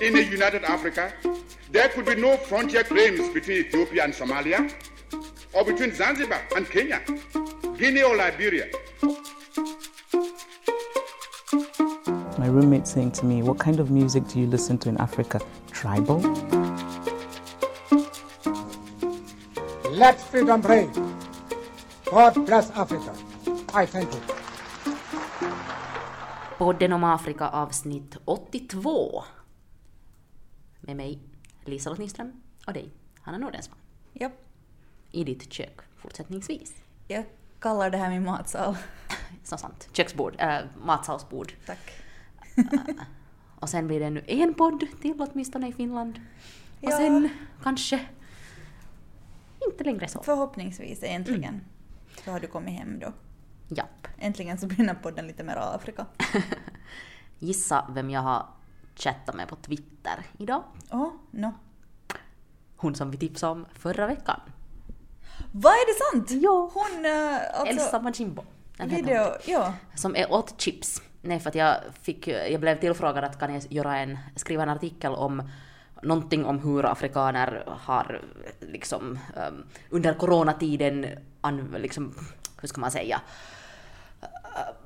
in a united Africa, there could be no frontier claims between Ethiopia and Somalia, or between Zanzibar and Kenya, Guinea or Liberia. My roommate saying to me, What kind of music do you listen to in Africa? Tribal? Let freedom reign. God bless Africa. I thank you. Podden om Afrika avsnitt 82. Med mig, Liselott Nyström, och dig, Hanna Nordensvan. Japp, I ditt kök fortsättningsvis. jag kallar det här min matsal. Så sant. Köksbord, äh, matsalsbord. Tack. Och sen blir det nu en podd till åtminstone i Finland. Och Ja. sen kanske inte längre så. Förhoppningsvis äntligen så har du kommit hem då. Japp. Äntligen så blir den här podden lite mer Afrika. Gissa vem jag har chattat med på Twitter idag? Åh, no. Hon som vi tipsade om förra veckan. Vad är det sant? Ja. Hon, äh, alltså... Elsa Majimbo. Video, ja. Som är åt chips. Nej, för att jag, fick, jag blev tillfrågad att kan jag göra en, skriva en artikel om någonting om hur afrikaner har liksom um, under coronatiden, an, liksom, hur ska man säga, uh,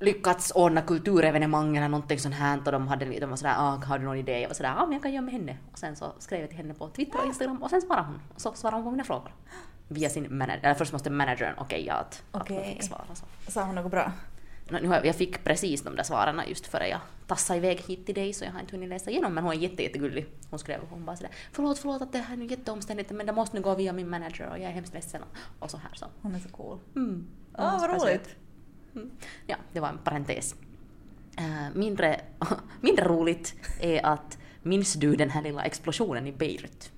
lyckats ordna kulturevenemang eller någonting sånt här och de, hade, de var sådär ah, har du någon idé? Jag var sådär ah, men jag kan göra med henne. Och sen så skrev jag till henne på Twitter och Instagram och sen svarade hon. Och så svarade hon på mina frågor. Via sin manager, eller först måste managern okej ja, att, att hon fick svara. Så. Sa hon något bra? Nu jag, fick precis de där svaren just före jag tassade iväg hit till dig så jag har inte hunnit läsa igenom men hon är jätte, jättegullig. Hon skrev hon bara sådär förlåt, förlåt att det här är nu jätteomständigt men det måste nu gå via min manager och jag är hemskt ledsen och, och så här så. Hon är så cool. Mm. Ah, vad roligt. Mm. Ja, det var en parentes. Eh, mindre, mindre roligt är att minns du den här lilla explosionen i Beirut?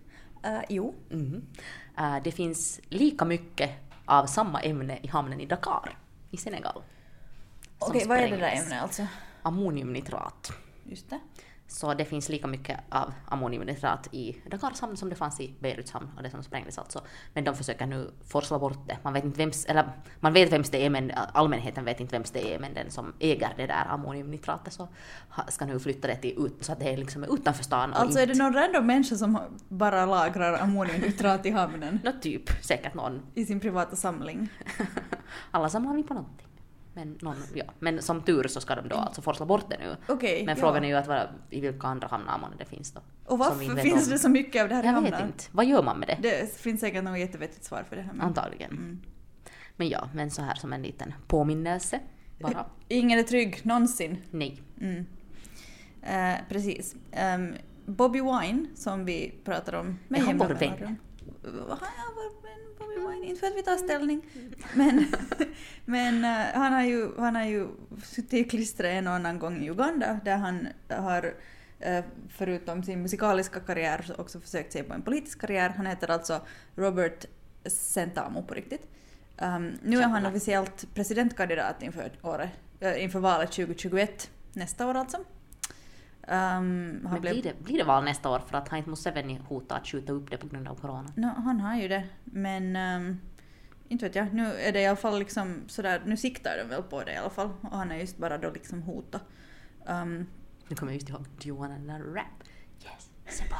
Äh, jo. Mhm. Eh, det finns lika mycket av samma ämne i hamnen i Dakar i Senegal. Okej, vad är det där ämnet alltså? Ammoniumnitrat. Just det. Så det finns lika mycket av ammoniumnitrat i Dakars hamn som det fanns i Beiruts hamn och det som sprängdes alltså. Men de försöker nu forsla bort det. Man vet inte vems, eller man vet vems det är men allmänheten vet inte vems det är men den som äger det där ammoniumnitratet så ska nu flytta det till ut, så att det är liksom utanför stan Alltså är det någon random människa som bara lagrar ammoniumnitrat i hamnen Nå typ, säkert någon. i sin privata samling? Alla samlar vi på någonting. Men, någon, ja. men som tur så ska de då alltså forsla bort det nu. Okej, Men ja. frågan är ju att vad, i vilka andra hamnar det finns då. Och varför finns om. det så mycket av det här i Jag hamnen? vet inte. Vad gör man med det? Det finns säkert något jättevettigt svar för det här. men- Antagligen. Mm. Men ja, men så här som en liten påminnelse. Bara. Ingen är trygg någonsin. Nej. Mm. Eh, precis. Ehm, Bobby Wine, som vi pratar om med Är han vår vän? Han vän, Bobby Wine. Inte för att vi tar ställning. Men, men eh, han, har ju, han har ju suttit i klistret en och annan gång i Uganda där han har eh, förutom sin musikaliska karriär så också försökt sig på en politisk karriär. Han heter alltså Robert Sentamo på riktigt. Um, nu är han officiellt presidentkandidat inför, året, eh, inför valet 2021, nästa år alltså. Um, han Men blev, blir, det, blir det val nästa år för att har inte Museveni hotat att skjuta upp det på grund av corona? No, han har ju det, men um, inte vet jag. Nu är det i alla fall liksom sådär, nu siktar de väl på det i alla fall. Och han är just bara då liksom hota. Um, Nu kommer jag just ihåg Do you wanna rap? Yes, Sebo.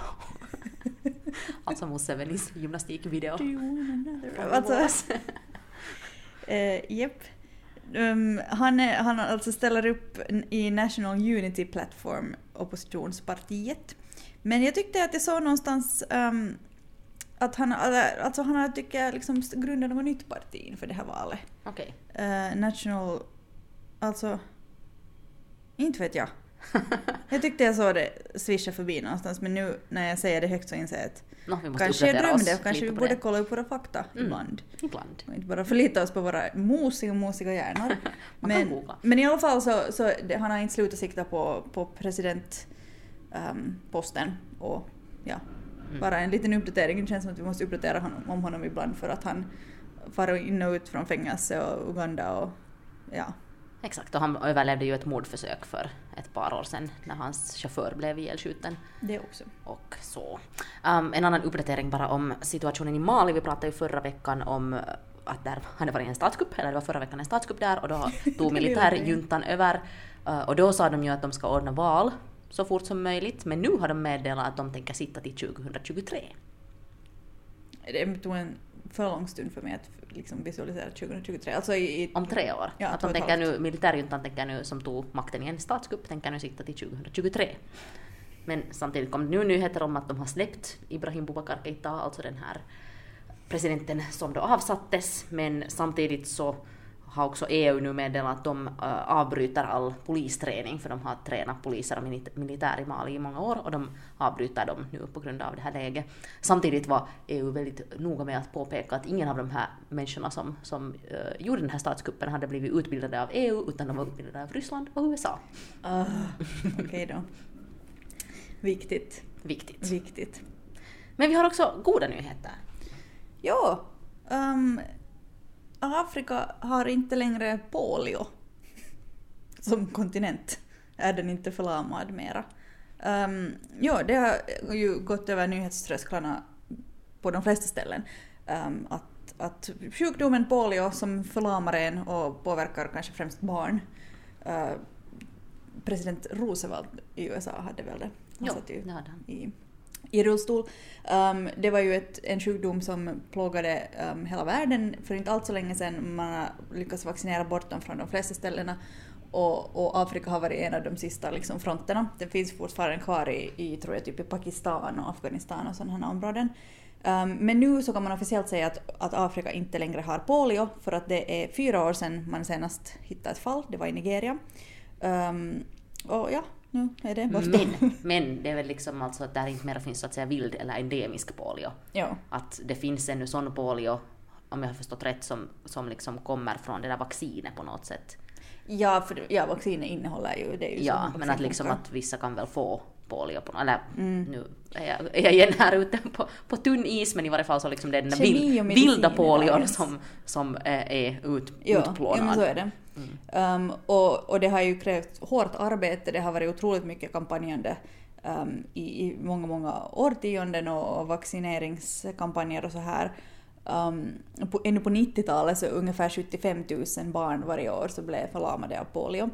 alltså Musevenis gymnastikvideo. alltså, eh, Japp. Um, han, är, han alltså ställer upp i National Unity Platform, oppositionspartiet. Men jag tyckte att jag såg någonstans um, att han, alltså han tycker liksom grundat något nytt parti inför det här valet. Okej. Eh, National... Alltså... Inte vet jag. Jag tyckte jag såg det svischa förbi någonstans men nu när jag säger det högt så inser jag att måste kanske jag drömde och kanske vi borde det. kolla upp våra fakta Mm. ibland. Ibland. Och inte bara förlita oss på våra mosiga, mosiga hjärnor. Men, men i alla fall så, så det, han har inte slutat sikta på, på presidentposten och ja, Mm. bara en liten uppdatering. Det känns som att vi måste uppdatera honom, om honom ibland för att han far in och ut från fängelse och Uganda och ja. Exakt, och han överlevde ju ett mordförsök för ett par år sedan när hans chaufför blev ihjälskjuten. Det också. och så. Um, en annan uppdatering bara om situationen i Mali. Vi pratade ju förra veckan om uh, att där hade varit en statskupp, eller det var förra veckan en statskupp där och då tog militärjuntan över uh, och då sa de ju att de ska ordna val så fort som möjligt, men nu har de meddelat att de tänker sitta till 2023. Det tog en för lång stund för mig att liksom visualisera 2023. Alltså i, i Om tre år. Ja, att de tänker nu, militärjuntan tänker nu, som tog makten i en statskupp, tänker nu sitta till 2023. Men samtidigt kom det nu nyheter om att de har släppt Ibrahim Boubacar Keita, alltså den här presidenten som då avsattes, men samtidigt så har också EU nu meddelat att de äh, avbryter all polisträning, för de har tränat poliser och mili- militär i Mali i många år och de avbryter dem nu på grund av det här läget. Samtidigt var EU väldigt noga med att påpeka att ingen av de här människorna som, som äh, gjorde den här statskuppen hade blivit utbildade av EU, utan de var utbildade av Ryssland och USA. Ah, Okej då. Viktigt. Viktigt. Viktigt. Men vi har också goda nyheter. Ja, ehm, Afrika har inte längre polio som kontinent. Är den inte förlamad mera. Um, ja, det har ju gått över nyhetströsklarna på de flesta ställen. Ehm, att, att sjukdomen polio som förlamar en och påverkar kanske främst barn. eh, president Roosevelt i USA hade väl det. Han Ja, satt ju det hade han. i, i rullstol. Um, det var ju ett, en sjukdom som plågade um, hela världen för inte allt så länge sedan. Man har lyckats vaccinera bort dem från de flesta ställena. Och, och Afrika har varit en av de sista liksom, fronterna. Det finns fortfarande kvar i, i, tror jag, typ i Pakistan och Afghanistan och sådana här områden. Um, men nu så kan man officiellt säga att, att Afrika inte längre har polio för att det är fyra år sedan man senast hittade ett fall. Det var i Nigeria. Um, och ja, nu är det borta. Men, men det är väl liksom alltså att där inte mer finns så att säga vild eller endemisk polio. ja. Att det finns ännu sån polio, om jag har förstått rätt, som, som liksom kommer från det där vaccinet på något sätt. Ja, för ja, vaccinet innehåller ju det. Ju Ja, men att liksom att vissa kan väl få på något, eller Mm. nu är jag, är jag igen här ute på, på tunn is, men i varje fall så liksom det är den där vild, vilda polion som, som är ut, Ja, ja, utplånad. men så är det. Um, och, och det har ju krävt hårt arbete, det har varit otroligt mycket kampanjande um, i, i många, många årtionden och, och vaccineringskampanjer och så här. Um, på, ännu på 90-talet så ungefär 75 000 barn varje år så blev förlamade av polio.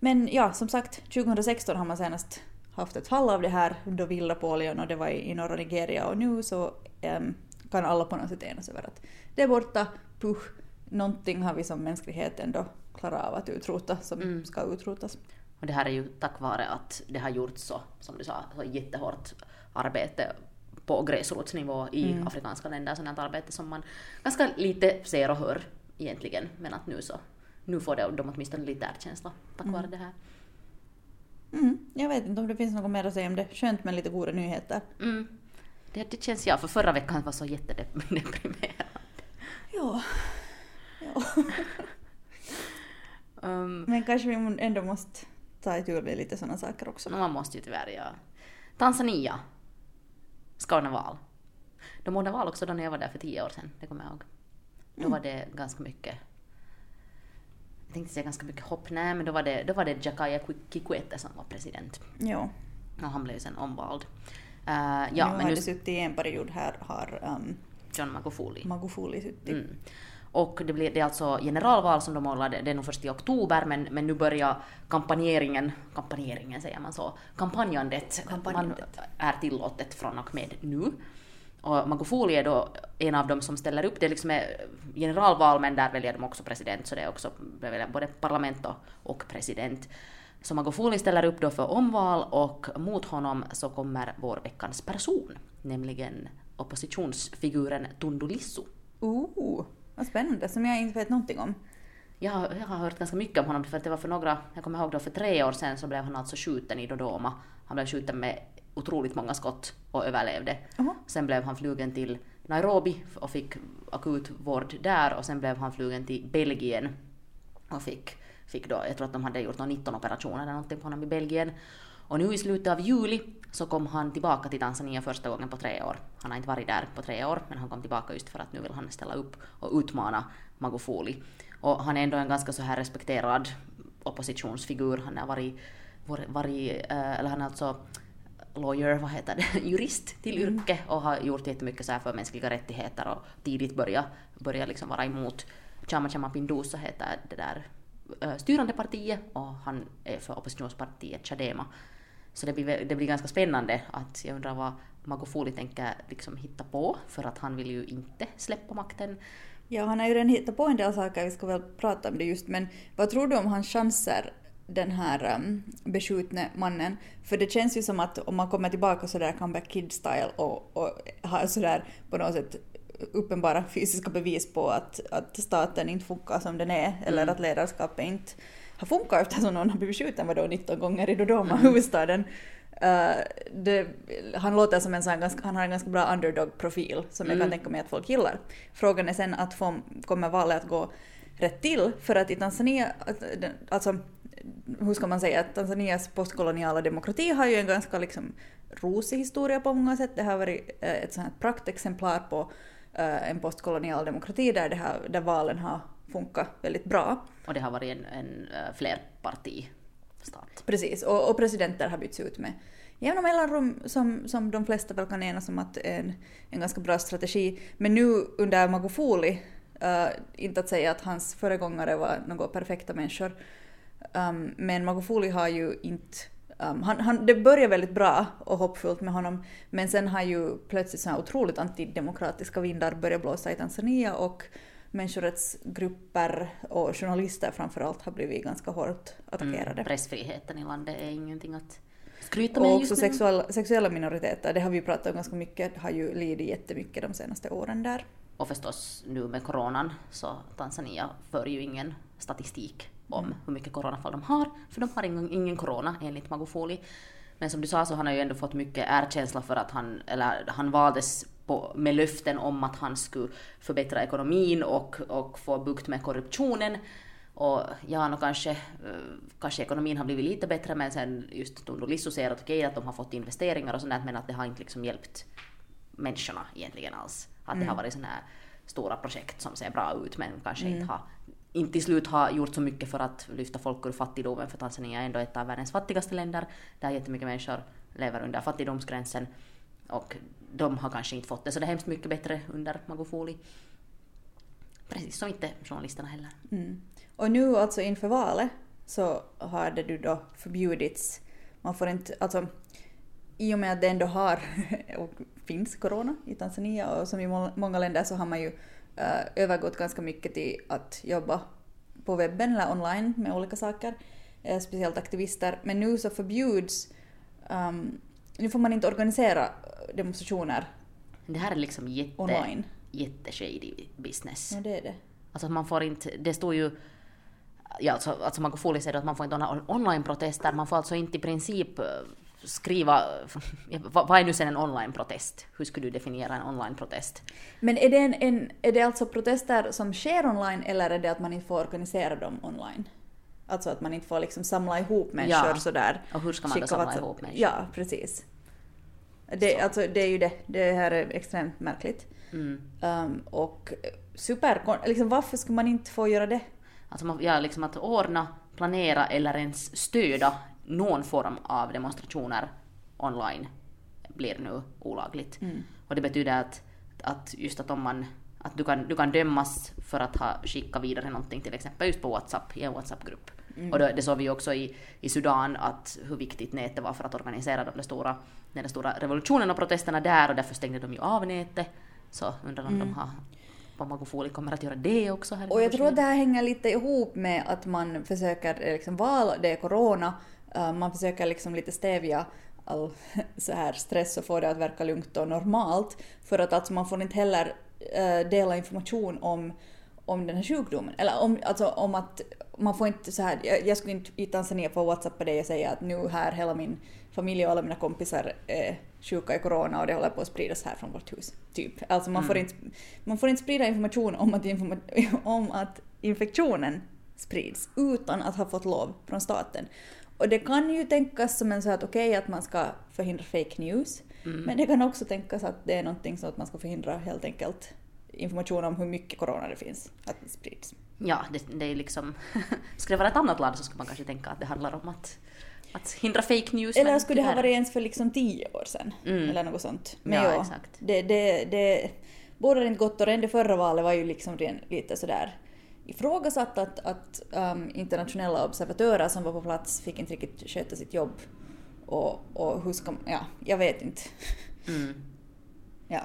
Men ja, som sagt, 2016 har man senast haft ett fall av det här, då vilda polion och det var i, i norra Nigeria och nu så em, kan alla på något sätt enas över att det är borta, puh, någonting har vi som mänsklighet ändå klarat av att utrota som Mm. ska utrotas. Och det här är ju tack vare att det har gjorts så, som du sa, så jättehårt arbete på gräsrotsnivå i Mm. afrikanska länder, sådant arbete som man ganska lite ser och hör egentligen, men att nu så, nu får det, de åtminstone lite erkänsla tack vare det här. Mm, jag vet inte om det finns något mer att säga om det. Skönt med lite goda nyheter. Mm. Det, det känns ja, för förra veckan var så jättedeprimerande. Ja. ja. Um, Men kanske vi ändå måste ta itu med lite sådana saker också. man måste ju tyvärr ja. Tanzania ska ordna val. De ordnade val också då när jag var där för tio år sedan, det kommer jag ihåg. Då var det ganska mycket jag tänkte säga ganska mycket hopp, nej men då var det, då var det Jakaya Kikwete som var president. Ja. Och han blev sen omvald. Uh, Ja, nu men har nu det suttit i en period här har um, John Magufuli. Magufuli suttit. Mm. Och det, blir, det är alltså generalval som de håller, det är nog först i oktober, men, men nu börjar kampanjeringen, kampanjeringen säger man så, kampanjandet, Kampanjandet. Man är tillåtet från och med nu. Och Magufuli är då en av dem som ställer upp, det är liksom generalval men där väljer de också president, så det är också de väljer både parlament och, president. Så Magufuli ställer upp då för omval och mot honom så kommer vår veckans person, nämligen oppositionsfiguren Tundu Lissu. Ooh, vad spännande, som jag inte vet någonting om. Jag har, jag har hört ganska mycket om honom för att det var för några, jag kommer ihåg då för tre år sedan så blev han alltså skjuten i Dodoma. Han blev skjuten med otroligt många skott och överlevde. Jaha. Sen blev han flugen till Nairobi och fick akut vård där och sen blev han flugen till Belgien och fick, fick då, jag tror att de hade gjort någon 19 operationer eller någonting på honom i Belgien. Och nu i slutet av juli så kom han tillbaka till Tanzania första gången på tre år. Han har inte varit där på tre år, men han kom tillbaka just för att nu vill han ställa upp och utmana Magufuli. Och han är ändå en ganska så här respekterad oppositionsfigur. Han har varit, varit, varit eh, eller han är alltså lawyer, vad heter det, jurist till yrke och har gjort jättemycket så här för mänskliga rättigheter och tidigt börjat börja liksom vara emot Chama Chama Pindusa heter det där styrande partiet och han är för oppositionspartiet Chadema. Så det blir, det blir ganska spännande att jag undrar vad Magufuli tänker liksom hitta på för att han vill ju inte släppa makten. Ja, han har ju redan hittat på en del saker, vi ska väl prata om det just, men vad tror du om hans chanser den här um, beskjutne mannen. För det känns ju som att om man kommer tillbaka sådär comeback kid-style och, och har sådär på något sätt uppenbara fysiska bevis på att, att staten inte funkar som den är eller Mm. att ledarskapet inte har funkat eftersom någon har blivit skjuten vadå 19 gånger i Dodoma, Mm. huvudstaden. Uh, det, han låter som en sån ganska, han har en ganska bra underdog-profil som jag kan Mm. tänka mig att folk gillar. Frågan är sen att få, kommer valet att gå rätt till för att i Tanzania, alltså hur ska man säga, att Tanzanias postkoloniala demokrati har ju en ganska liksom rosig historia på många sätt. Det har varit eh, ett sånt här praktexemplar på eh, en postkolonial demokrati där, det här, där valen har funkat väldigt bra. Och det har varit en, en uh, flerpartistat. Precis, och, och presidenter har bytts ut med jämna mellanrum som, som de flesta väl kan enas om att är en, en ganska bra strategi. Men nu under Magufuli, eh, inte att säga att hans föregångare var några perfekta människor, um, men Magufuli har ju inte Um, han, han, det börjar väldigt bra och hoppfullt med honom, men sen har ju plötsligt så här otroligt antidemokratiska vindar börjat blåsa i Tanzania och människorättsgrupper och journalister framförallt har blivit ganska hårt attackerade. Mm, pressfriheten i landet är ingenting att skryta Och med också just nu. sexuella, sexuella minoriteter, det har vi pratat om ganska mycket, har ju lidit jättemycket de senaste åren där. Och förstås nu med coronan så Tanzania för ju ingen statistik om Mm. hur mycket coronafall de har, för de har ingen, ingen corona enligt Magufuli. Men som du sa så han har ju ändå fått mycket erkänsla för att han, eller han valdes på, med löften om att han skulle förbättra ekonomin och, och få bukt med korruptionen. Och ja, no, kanske, eh, kanske ekonomin har blivit lite bättre men sen just Tundu Lissu säger att okej att de har fått investeringar och sånt där, men att det har inte liksom hjälpt människorna egentligen alls. Att det har varit sådana här stora projekt som ser bra ut men kanske inte har inte till slut har gjort så mycket för att lyfta folk ur fattigdomen för Tanzania är ändå ett av världens fattigaste länder där jättemycket människor lever under fattigdomsgränsen och de har kanske inte fått det så det är hemskt mycket bättre under Magufuli. Precis som inte journalisterna heller. Mm. Och nu alltså inför valet så har det ju då förbjudits, man får inte, alltså i och med att det ändå har och finns corona i Tanzania och som i många länder så har man ju övergått ganska mycket till att jobba på webben eller online med olika saker, eh, speciellt aktivister. Men nu så förbjuds, um, nu får man inte organisera demonstrationer Det här är liksom jätte, online. jätteshady business. Ja, det är det. Alltså man får inte, det står ju, ja alltså, alltså Magufuli säger att man får inte on- online-protester, man får alltså inte i princip eh, skriva, vad är nu sen en online-protest? Hur skulle du definiera en online-protest? Men är det, en, en, är det alltså protester som sker online eller är det att man inte får organisera dem online? Alltså att man inte får liksom samla ihop människor Ja. sådär. Och hur ska man då samla ihop människor? Ja, precis. Det, alltså, det är ju det. Det här är extremt märkligt. Mm. Um, och super... Liksom, varför skulle man inte få göra det? Alltså ja, liksom att ordna, planera eller ens stödja någon form av demonstrationer online blir nu olagligt. Och det betyder att, att just att om man att du kan, du kan dömas för att ha skickat vidare någonting till exempel just på WhatsApp i en WhatsApp-grupp. Och då, det såg vi också i, i Sudan att hur viktigt nätet var för att organisera de stora, den stora revolutionen och protesterna där och därför stängde de ju av nätet. Så undrar om de har, vad Magufuli kommer att göra det också här Och jag tror att det här hänger lite ihop med att man försöker eh, liksom val, det är corona, man försöker liksom lite stävja all så här stress och få det att verka lugnt och normalt. För att alltså man får inte heller eh, dela information om, om den här sjukdomen. Eller om, alltså om att man får inte så här, jag, jag skulle inte i Tanzania få whatsappa dig och säga att nu här hela min familj och alla mina kompisar är sjuka i corona och det håller på att spridas här från vårt hus. Typ. Alltså man, får, inte, man får inte sprida information om att, informa, om att infektionen sprids utan att ha fått lov från staten. Och det kan ju tänkas som en så att okej att man ska förhindra fake news, men det kan också tänkas att det är någonting så att man ska förhindra helt enkelt information om hur mycket corona det finns, att det sprids. Ja, det, det är liksom... skulle det vara ett annat land så skulle man kanske tänka att det handlar om att, att hindra fake news. Eller skulle det ha varit ens för liksom tio år sedan? Mm. Eller något sånt. Men Ja, ja, exakt. Det, det, det bådar inte gott och det förra valet var ju liksom ren- lite sådär ifrågasatt att, att um, internationella observatörer som var på plats fick inte riktigt sköta sitt jobb. Och, och hur ska ja, jag vet inte. Mm. Ja.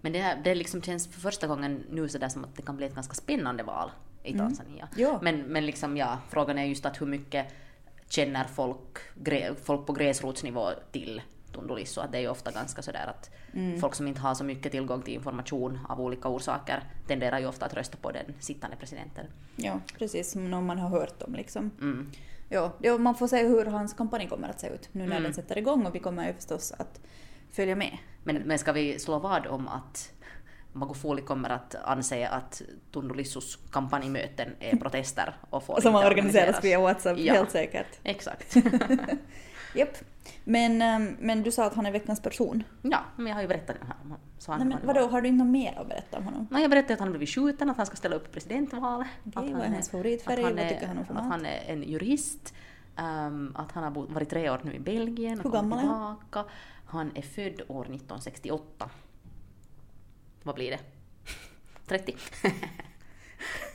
Men det, här, det liksom känns för första gången nu sådär som att det kan bli ett ganska spännande val i Tanzania. Ja. Men, men liksom ja, frågan är just att hur mycket känner folk, folk på gräsrotsnivå till Tundu Lissu? Att det är ju ofta ganska sådär att folk som inte har så mycket tillgång till information av olika orsaker tenderar ju ofta att rösta på den sittande presidenten. ja, precis som någon man har hört om liksom. Mm. Ja, det, man får se hur hans kampanj kommer att se ut nu när Mm. den sätter igång och vi kommer ju förstås att följa med. Men, men ska vi slå vad om att Magufuli kommer att anse att Tundu Lissus kampanjmöten är protester och får Som inte organiseras via WhatsApp, Ja. helt säkert. Exakt. Japp. Men, ehm, men du sa att han är veckans person. ja, men jag har ju berättat det här om honom. Så han, Nej, men han vadå, var- har du inte något mer att berätta om honom? Nej, jag berättade att han har blivit skjuten, att han ska ställa upp i presidentvalet. Okej, att vad är han hans favoritfärg? Vad är- tycker han om för Att han är en jurist. ehm, att han har bott, varit tre år nu i Belgien Hur gammal är han? Han är född år 1968. Vad blir det? 30?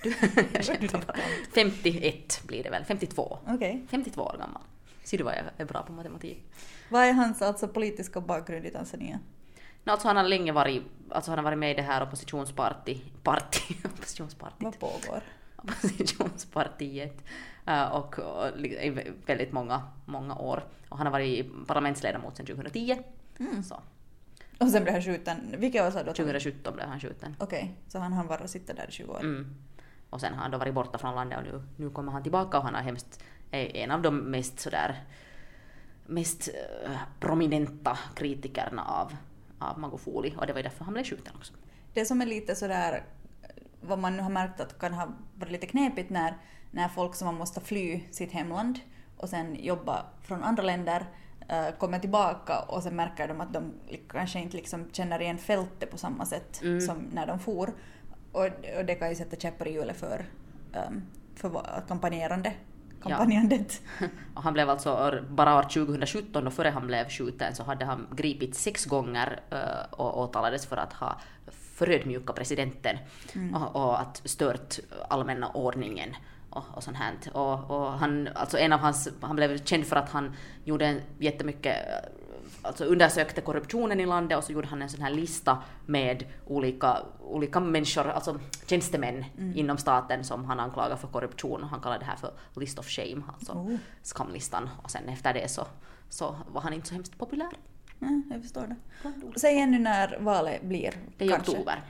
du, jag skämtar bara. 51 blir det väl, 52. Okej. 52 år gammal. Ser du vad jag är bra på matematik? Vad är hans alltså politiska bakgrund i Tanzania? No, alltså han har länge varit, alltså han har varit med i det här oppositionsparty, party, oppositionspartyt. Vad pågår? oppositionspartiet eh, och, och i vä- väldigt många, många år. Och han har varit parlamentsledamot sedan 2010. Mm. Så Och sen blev han skjuten. Vilka år sa du? att han- 2017 blev han skjuten. Okej, så han hann bara sitta där i 20 år. Mm. Och sen har han då varit borta från landet och nu, nu kommer han tillbaka och han har hemskt, är en av de mest sådär mest eh, prominenta kritikerna av, av Magufuli och det var ju därför han blev skjuten också. Det som är lite sådär, vad man nu har märkt att kan ha varit lite knepigt när, när folk som måste fly sitt hemland och sen jobba från andra länder eh, kommer tillbaka och sen märker de att de kanske inte liksom känner igen fältet på samma sätt Mm. som när de for. Och, och det kan ju sätta käppar i hjulet för, um, för va- Kampanjandet. Och han blev alltså bara år 2017 då före han blev skjuten så hade han gripit sex gånger eh, och åtalades för att ha förödmjukat presidenten och, och att stört allmänna ordningen och, och sånt här. Och, och han, alltså en av hans, han blev känd för att han gjorde jättemycket alltså undersökte korruptionen i landet och så gjorde han en sån här lista med olika, olika människor, alltså tjänstemän inom staten som han anklagar för korruption och han kallar det här för list of shame, alltså Oh. skamlistan. Och sen efter det så, så var han inte så hemskt populär. Ja, jag förstår det. Säg ännu när valet blir. Det är i oktober.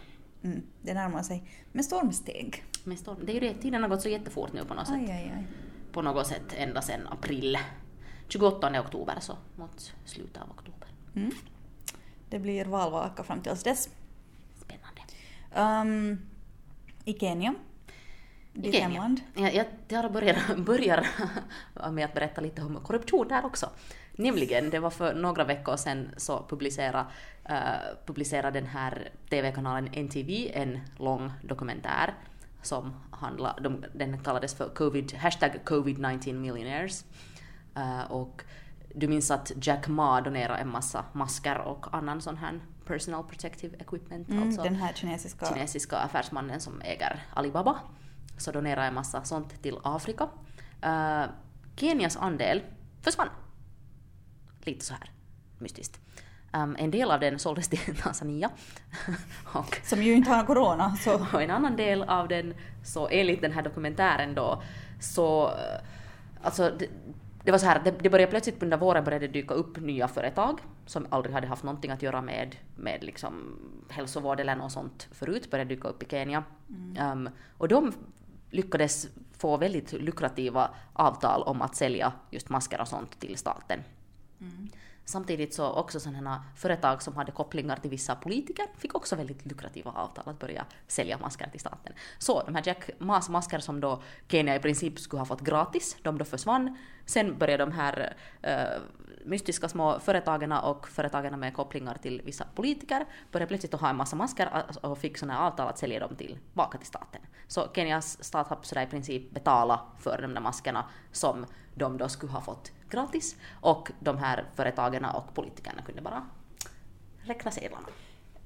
Mm, det närmar sig med stormsteg. Men storm, det är ju det, tiden har gått så jättefort nu på något sätt. Aj, aj, aj. På något sätt ända sedan april. 28 oktober så mot slutet av oktober. Mm. Det blir valvaka fram tills dess. Spännande. Um, I Kenya, ditt Kenya. hemland. Jag, jag, jag börjar, börjar med att berätta lite om korruption där också. Nämligen, det var för några veckor sedan så publicerade, uh, publicerade den här TV-kanalen NTV en lång dokumentär som handlar, de, den kallades för COVID, hashtag COVID-19 millionaires. Uh, och du minns att Jack Ma donerade en massa masker och annan sån här personal protective equipment. Mm, alltså den här kinesiska... kinesiska affärsmannen som äger Alibaba. Så donerar en massa sånt till Afrika. Uh, Kenias andel försvann. Lite så här mystiskt. Um, en del av den såldes till Tanzania. och, Som ju inte har corona, så... och en annan del av den, så enligt den här dokumentären då, så... eh, Alltså, det, var så här, det, det började plötsligt under våren började dyka upp nya företag som aldrig hade haft någonting att göra med, med liksom hälsovård eller något sånt förut, började dyka upp i Kenya. Um, och de lyckades få väldigt lukrativa avtal om att sälja just masker och sånt till staten. Samtidigt så också sådana företag som hade kopplingar till vissa politiker fick också väldigt lukrativa avtal att börja sälja masker till staten. Så de här Jack Mas masker som då Kenya i princip skulle ha fått gratis, de då försvann. Sen började de här uh, mystiska små företagen och företagen med kopplingar till vissa politiker började plötsligt att ha en massa masker och- fick sådana avtal att sälja dem tillbaka till staten. Så Kenyas stat har i princip betalat för de där maskerna som de då skulle ha fått gratis och de här företagen och politikerna kunde bara räkna sedlarna.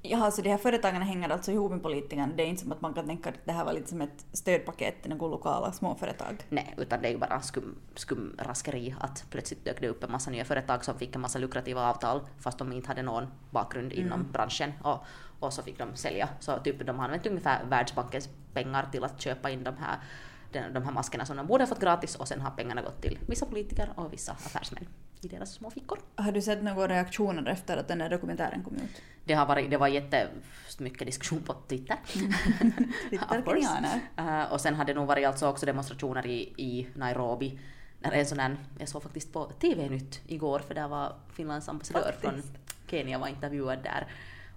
Ja, alltså de här företagen hänger alltså ihop med politikerna. Det är inte som att man kan tänka att det här var lite som ett stödpaket till några lokala småföretag. Nej, utan det är ju bara skum, skumraskeri att plötsligt dök det upp en massa nya företag som fick en massa lukrativa avtal fast de inte hade någon bakgrund inom Mm. branschen och, och så fick de sälja. Så typ de har använt ungefär Världsbankens pengar till att köpa in de här, de, här maskerna som de borde ha fått gratis och sen har pengarna gått till vissa politiker och vissa affärsmän i deras små fickor. Har du sett några reaktioner efter att den där dokumentären kom ut? Det har varit, det var jättemycket diskussion på Twitter. Twitter Of course. kenyaner. Eh, och sen hade det nog varit alltså också demonstrationer i, i Nairobi. När en sån där, jag såg faktiskt på TV-nytt igår för där var Finlands ambassadör från Kenya var intervjuad där.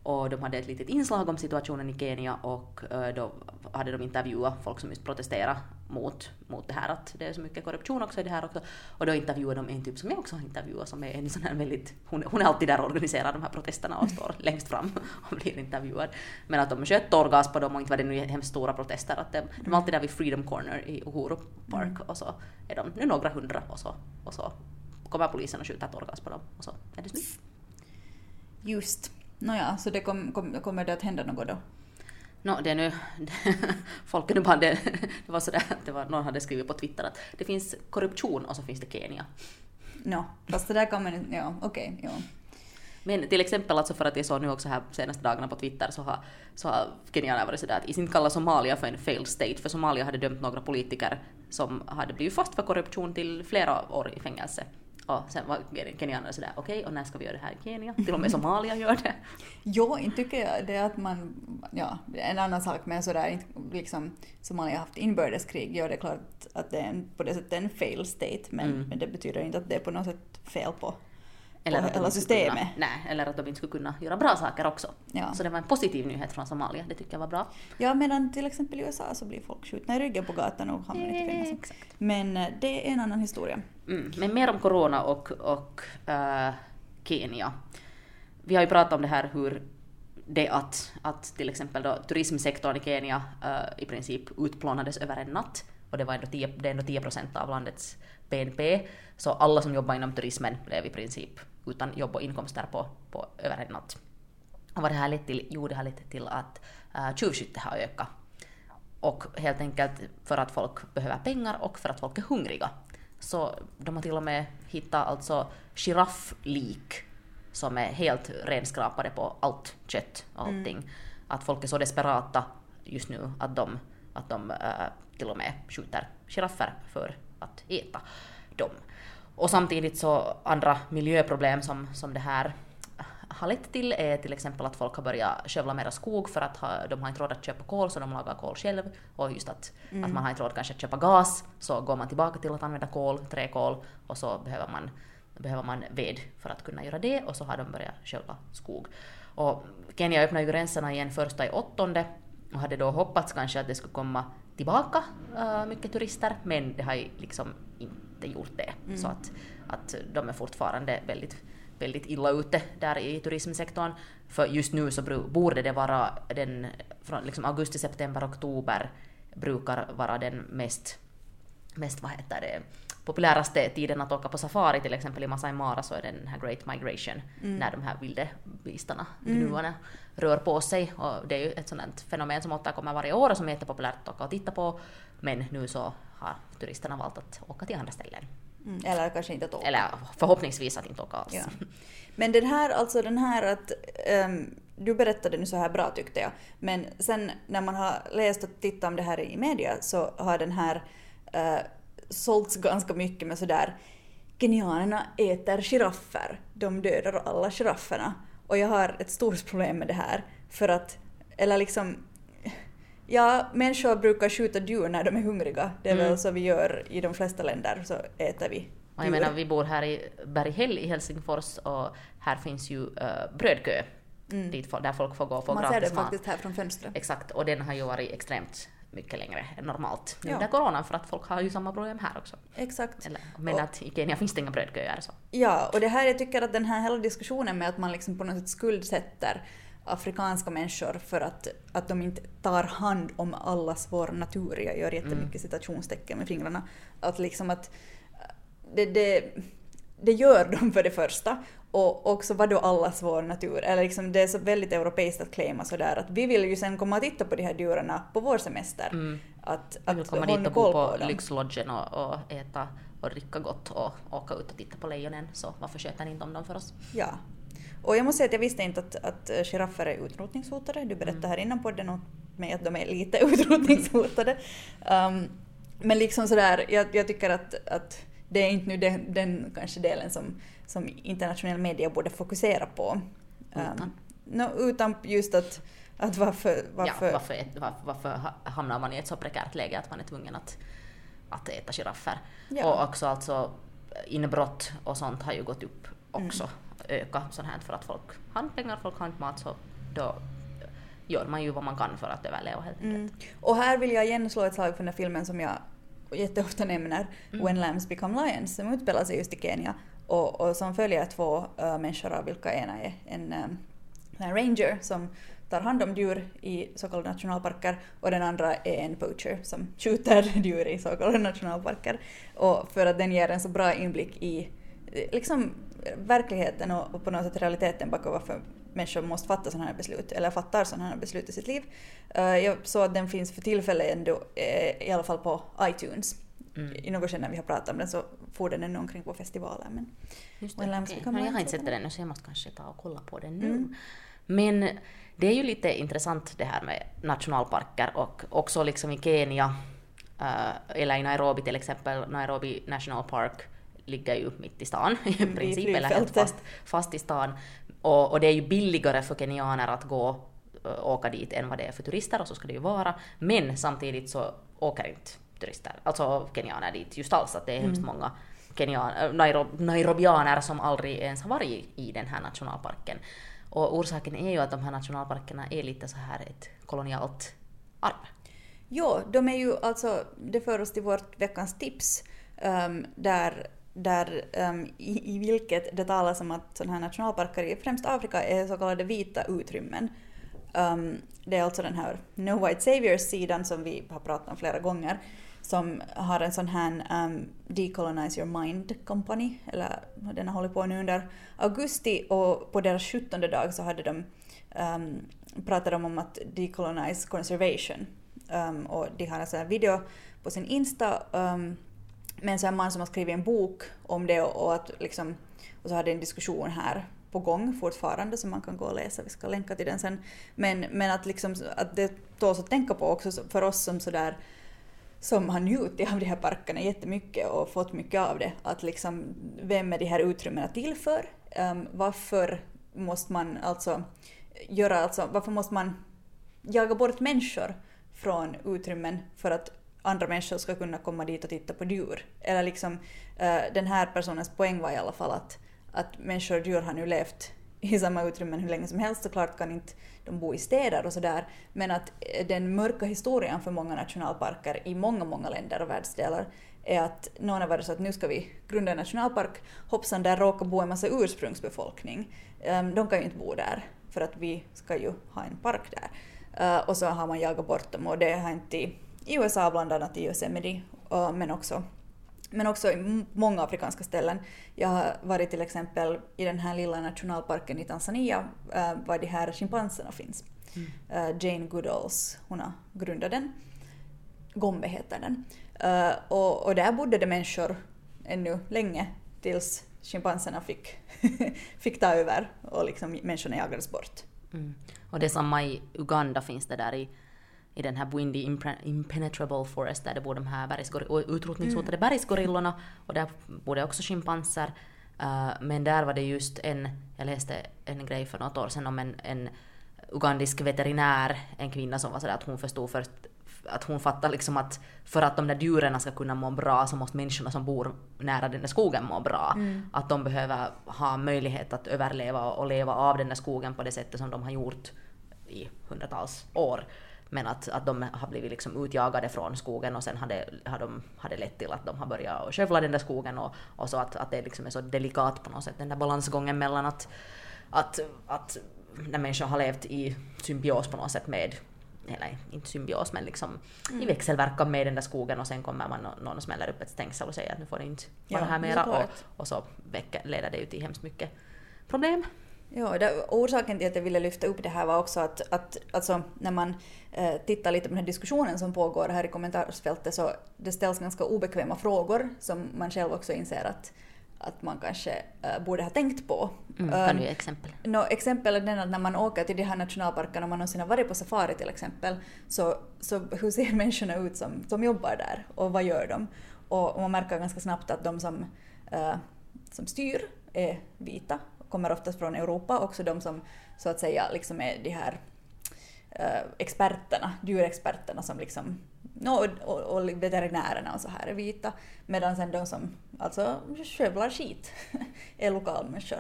Och de hade ett litet inslag om situationen i Kenya och eh, då hade de intervjuat folk som just protesterar mot, mot det här att det är så mycket korruption också i det här också. Och då intervjuade de en typ som jag också har intervjuat som är en sån här väldigt, hon, hon är alltid där och organiserar de här protesterna och står längst fram och blir intervjuad. Men att de sköt tårgas på dem och inte var det nu hemskt stora protester. Att de, de är alltid där vid Freedom Corner i Uhuru Park och så är de nu några hundra och så, och så kommer polisen och skjuter tårgas på dem och så är det slut. Just. Nåja, så det kom, kom, kommer det att hända något då? Nå, det är nu... Folk är nu bara... Det, det var sådär att det var, någon hade skrivit på Twitter att det finns korruption och så finns det Kenya. Nå, fast det där kan man. Ja, okej, ja. Men till exempel alltså för att jag såg nu också här senaste dagarna på Twitter så har, så har kenyaner varit sådär att inte kalla Somalia för en failed state för Somalia hade dömt några politiker som hade blivit fast för korruption till flera år i fängelse. Och sen var kenyanerna sådär okej och när ska vi göra det här i Kenya? Till och med Somalia gör det. Jo, inte tycker jag det att man... Ja, en annan sak men sådär liksom... Somalia har haft inbördeskrig, ja det är klart att det är en, på det sättet en fail state men, Mm. men det betyder inte att det är på något sätt fel på, Eller att hela systemet. Kunna, nej, eller att de inte skulle kunna göra bra saker också. Ja. Så det var en positiv nyhet från Somalia, det tycker jag var bra. Ja, medan till exempel i USA så blir folk skjutna i ryggen på gatan och hamnar inte i fängelse. Men eh, det är en annan historia. Mm, men mer om corona och, och eh, Kenya. Vi har ju pratat om det här hur det att, att till exempel då turismsektorn i Kenya eh, i princip utplånades över en natt och det, var ändå 10, det är ändå 10 procent av landets BNP. Så alla som jobbar inom turismen blev i princip utan jobb och inkomster på, på över en natt. Och vad det här lett till? Jo, det har lett till att uh, tjuvskytte har ökat. Och helt enkelt för att folk behöver pengar och för att folk är hungriga. Så de har till och med hittat alltså girafflik som är helt renskrapade på allt kött och allting. Att folk är så desperata just nu att de, att de eh, till och med skjuter giraffer för att äta dem. Och samtidigt så andra miljöproblem som, som det här har lett till är till exempel att folk har börjat skövla mera skog för att ha, de har inte råd att köpa kol så de lagar kol själv. Och just att, att man har inte råd kanske att köpa gas så går man tillbaka till att använda kol, träkol och så behöver man, behöver man ved för att kunna göra det och så har de börjat skövla skog. Och Kenya öppnade ju gränserna igen första i åttonde och hade då hoppats kanske att det skulle komma tillbaka äh, mycket turister men det har ju liksom inte gjort det. Så att, att de är fortfarande väldigt väldigt illa ute där i turismsektorn. För just nu så borde det vara den, från liksom augusti, september, oktober brukar vara den mest, mest vad heter det, populäraste tiden att åka på safari, till exempel i Masai Mara så är det den här Great Migration, när de här vildebistarna, gnuarna, rör på sig. Och det är ju ett sådant fenomen som återkommer varje år och som är jättepopulärt att åka och titta på. Men nu så har turisterna valt att åka till andra ställen. Mm. Eller kanske inte att åka. Eller förhoppningsvis att inte åka alls. Ja. Men den här, alltså den här att ehm, du berättade nu så här bra tyckte jag, men sen när man har läst och tittat om det här i media så har den här uh, sålts ganska mycket med sådär Kenyanerna äter giraffer, de dödar alla girafferna. Och jag har ett stort problem med det här för att, eller liksom Ja, människor brukar skjuta djur när de är hungriga. Det är Mm. väl så vi gör i de flesta länder, så äter vi Och jag menar, vi bor här i Berghäll i Helsingfors och här finns ju uh, brödkö dit, fo- där folk får gå och få Mm. Man ser det gratis mat. faktiskt här från fönstret. Exakt, och den har ju varit extremt mycket längre än normalt nu Ja. under coronan för att folk har ju samma problem här också. Exakt. Eller, men Och- att i Kenya finns det inga brödköer så. Ja, och det här, jag tycker att den här hela diskussionen med att man liksom på något sätt skuldsätter afrikanska människor för att, att de inte tar hand om allas vår natur, jag gör jättemycket citationstecken med fingrarna, att liksom att det, det, det gör de för det första och också vad då allas vår natur, eller liksom det är så väldigt europeiskt att claima sådär att vi vill ju sen komma och titta på de här djuren på vår semester. Mm. Att, Jag vill att komma dit och bo på dem. lyxlodgen och, och äta och dricka gott och åka ut och titta på lejonen, så varför sköter ni inte om dem för oss? Ja. Och jag måste säga att jag visste inte att, att eh, giraffer är utrotningshotade. Du berättade Mm. här innan podden åt mig att de är lite utrotningshotade. Um, men liksom sådär, jag, jag tycker att, att det är inte nu den, den kanske delen som, som internationell media borde fokusera på. Utan? no, utan just att, att varför... varför, Ja, varför, varför ha- hamnar man i ett så prekärt läge att man är tvungen att, att äta giraffer? Ja. Och också alltså inbrott och sånt har ju gått upp också, Mm. Öka sånt här för att folk har pengar, folk har inte mat så då gör man ju vad man kan för att överleva helt enkelt. Mm. Och här vill jag igen slå ett slag för den här filmen som jag jätteofta nämner, Mm. When Lambs Become Lions, som utspelar sig just i Kenya och, och som följer två äh, människor av vilka ena är en, ähm, en ranger som tar hand om djur i så kallade nationalparker och den andra är en poacher som skjuter djur i så kallade nationalparker. Och för att den ger en så bra inblick i liksom verkligheten och, och på något sätt realiteten bakom varför människor måste fatta sådana här beslut, eller fattar sådana här beslut i sitt liv. Eh, jag såg att den finns för tillfället ändå, eh, i alla fall på iTunes. Mm. I något skede när vi har pratat om den så får den ännu omkring på festivalen. Men Just det. Become Men jag har inte sett den ännu så jag måste kanske ta och kolla på den nu. Mm. Men det är ju lite intressant det här med nationalparker och också liksom i Kenya eh, eller i Nairobi till exempel, Nairobi National Park ligger ju mitt i stan i princip, eller helt fast, fast i stan. Och, och det är ju billigare för kenyaner att gå eh, åka dit än vad det är för turister och så ska det ju vara. Men samtidigt så åker inte turister, alltså kenyaner dit just alls, att det är hemskt Mm. många kenyan, äh, Nairo, nairobianer som aldrig ens har varit i, den här nationalparken. Och orsaken är ju att de här nationalparkerna är lite så här ett kolonialt arv. Jo, de är ju alltså, det för oss till vårt veckans tips, ehm, där, där um, i, i vilket det talas om att sådana här nationalparker i främst Afrika är så kallade vita utrymmen. Um, det är alltså den här No White Saviors-sidan som vi har pratat om flera gånger, som har en sån här um, Decolonize Your Mind Company, eller den har hållit på nu under augusti och på deras 17 dag så hade de um, pratade de om att decolonize conservation. Um, och de har en sån här video på sin Insta um, med en man som har skrivit en bok om det och, och att liksom, och så hade en diskussion här på gång fortfarande som man kan gå och läsa, vi ska länka till den sen. Men, men att, liksom, att det tåls att tänka på också för oss som sådär som har njutit av de här parkerna jättemycket och fått mycket av det. Att liksom, vem är de här utrymmena till för? Um, varför måste man alltså göra, alltså, varför måste man jaga bort människor från utrymmen för att andra människor ska kunna komma dit och titta på djur? Eller liksom, uh, den här personens poäng var i alla fall att, att människor och djur har nu levt i samma utrymmen hur länge som helst. Såklart kan inte de bo i städer och sådär. Men att eh, den mörka historien för många nationalparker i många, många länder och världsdelar är att någon har varit så att nu ska vi grunda en nationalpark. Hoppsan, där råkar bo en massa ursprungsbefolkning. Ehm, de kan ju inte bo där för att vi ska ju ha en park där. Eh, och så har man jagat bort dem och det har inte i, USA bland annat i Yosemite men också men också i många afrikanska ställen. Jag har varit till exempel i den här lilla nationalparken i Tanzania, äh, var de här schimpanserna finns. Mm. Äh, Jane Goodalls, hon har grundat den. Gombe heter den. Äh, och, och där bodde det människor ännu länge tills schimpanserna fick, fick ta över och liksom människorna jagades bort. Mm. Och det samma i Uganda finns det där i, i den här Impre- Impenetrable Forest där det bor de här bergsgor- utrotningshotade bergsgorillorna och där bor det också schimpanser. Uh, men där var det just en, jag läste en grej för något år sedan om en, en ugandisk veterinär, en kvinna som var sådär att hon förstod först att hon fattar liksom att för att de där djuren ska kunna må bra så måste människorna som bor nära den där skogen må bra. Mm. Att de behöver ha möjlighet att överleva och leva av den där skogen på det sättet som de har gjort i hundratals år. Men att, att de har blivit liksom utjagade från skogen och sen har det, har de, har det lett till att de har börjat skövla den där skogen och, och så att, att det liksom är så delikat på något sätt, den där balansgången mellan att, att, att när människor har levt i symbios på något sätt med eller inte symbios men liksom Mm. i växelverkan med den där skogen och sen kommer man och någon och smäller upp ett stängsel och säger att nu får ni inte vara Ja, här mera och, och så väcker, leder det ju till hemskt mycket problem. Ja, det, orsaken till att jag ville lyfta upp det här var också att, att alltså, när man eh, tittar lite på den här diskussionen som pågår här i kommentarsfältet så det ställs ganska obekväma frågor som man själv också inser att, att man kanske eh, borde ha tänkt på. Mm, kan du ge exempel? No, exempel är den att när man åker till de här nationalparkerna, om man någonsin har varit på safari till exempel, så, så hur ser människorna ut som, som jobbar där och vad gör de? Och, och man märker ganska snabbt att de som, eh, som styr är vita, kommer oftast från Europa, också de som så att säga liksom är de här eh, experterna, djurexperterna som liksom, no, och, och, och veterinärerna och så här är vita, medan sen de som alltså skövlar skit är lokalmänniskor.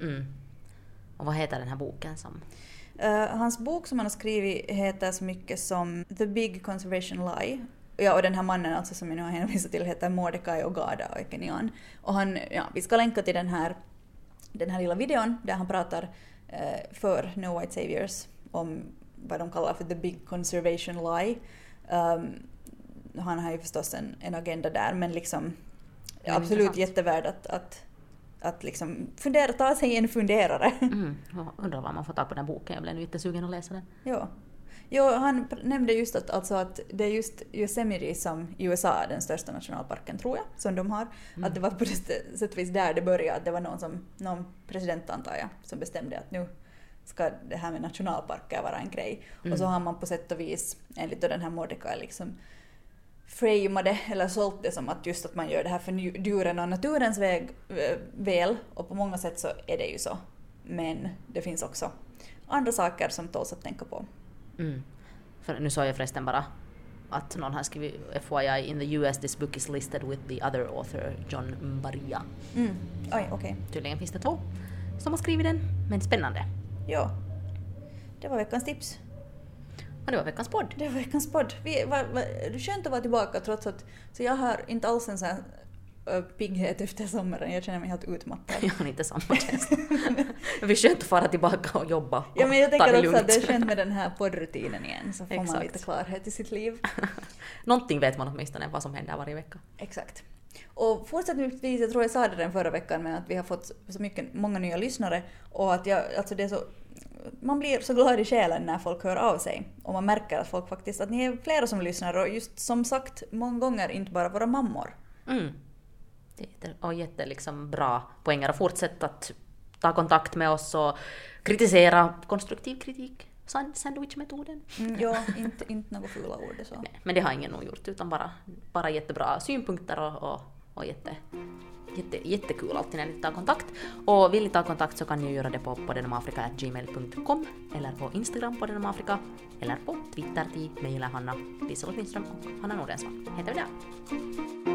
Mm. Och vad heter den här boken som... Eh, hans bok som han har skrivit heter så mycket som The Big Conservation Lie. Ja, och den här mannen alltså som jag nu har hänvisat till heter Mordecai Ogada Ekenian. Och han, ja, vi ska länka till den här, den här lilla videon där han pratar eh, för No White Saviors om vad de kallar för The Big Conservation Lie. Um, han har ju förstås en, en agenda där men liksom Det är absolut intressant. jättevärd att, att, att liksom fundera, ta sig en funderare. Mm. jag Undrar var man får tag på den boken, jag blev nu jättesugen att läsa den. Ja. Jo, han nämnde just att, alltså att det är just Yosemite som i USA är den största nationalparken, tror jag, som de har. Att det var på det sätt och vis där det började, att det var någon, som, någon president antar jag, som bestämde att nu ska det här med nationalparker vara en grej. Och så har man på sätt och vis, enligt då den här Mordecai, liksom framade eller sålt det som att just att man gör det här för djuren och naturens väg, eh, väl och på många sätt så är det ju så. Men det finns också andra saker som tåls att tänka på. Mm. För nu såg jag förresten bara att någon har skrivit FYI in the US this book is listed with the other author John Mbaria. Mm. Oj, okej. Tydligen finns det två som har skrivit den, men spännande. Ja. Det var veckans tips. Och det var veckans podd. Det var veckans podd. Vi, va, va, det är skönt att vara tillbaka trots att så jag har inte alls en sån här pigghet efter sommaren. Jag känner mig helt utmattad. Jag har inte samma känsla. Det blir skönt att fara tillbaka och jobba och Ja, men jag tänker också att det är skönt med den här poddrutinen igen så får man Exakt. lite klarhet i sitt liv. Någonting vet man åtminstone vad som händer varje vecka. Exakt. Och fortsättningsvis, jag tror jag sa det den förra veckan, men att vi har fått så mycket, många nya lyssnare och att jag, alltså det är så, man blir så glad i själen när folk hör av sig och man märker att folk faktiskt, att ni är flera som lyssnar och just som sagt många gånger inte bara våra mammor. Mm. Det är jätte, och jätte liksom bra poänger och fortsätt att ta kontakt med oss och kritisera konstruktiv kritik. Sand- Sandwichmetoden. Mm, ja, inte, inte några fula ord så. Nej, men det har ingen nog gjort utan bara, bara jättebra synpunkter och, och, och jätte, jätte, jättekul alltid när ni tar kontakt. Och vill ni ta kontakt så kan ni göra det på poddenamafrika.gmail.com eller på Instagram poddenamafrika eller på Twitter till mig eller Hanna Liselott Lindström och Hanna Nordensson heter vi där.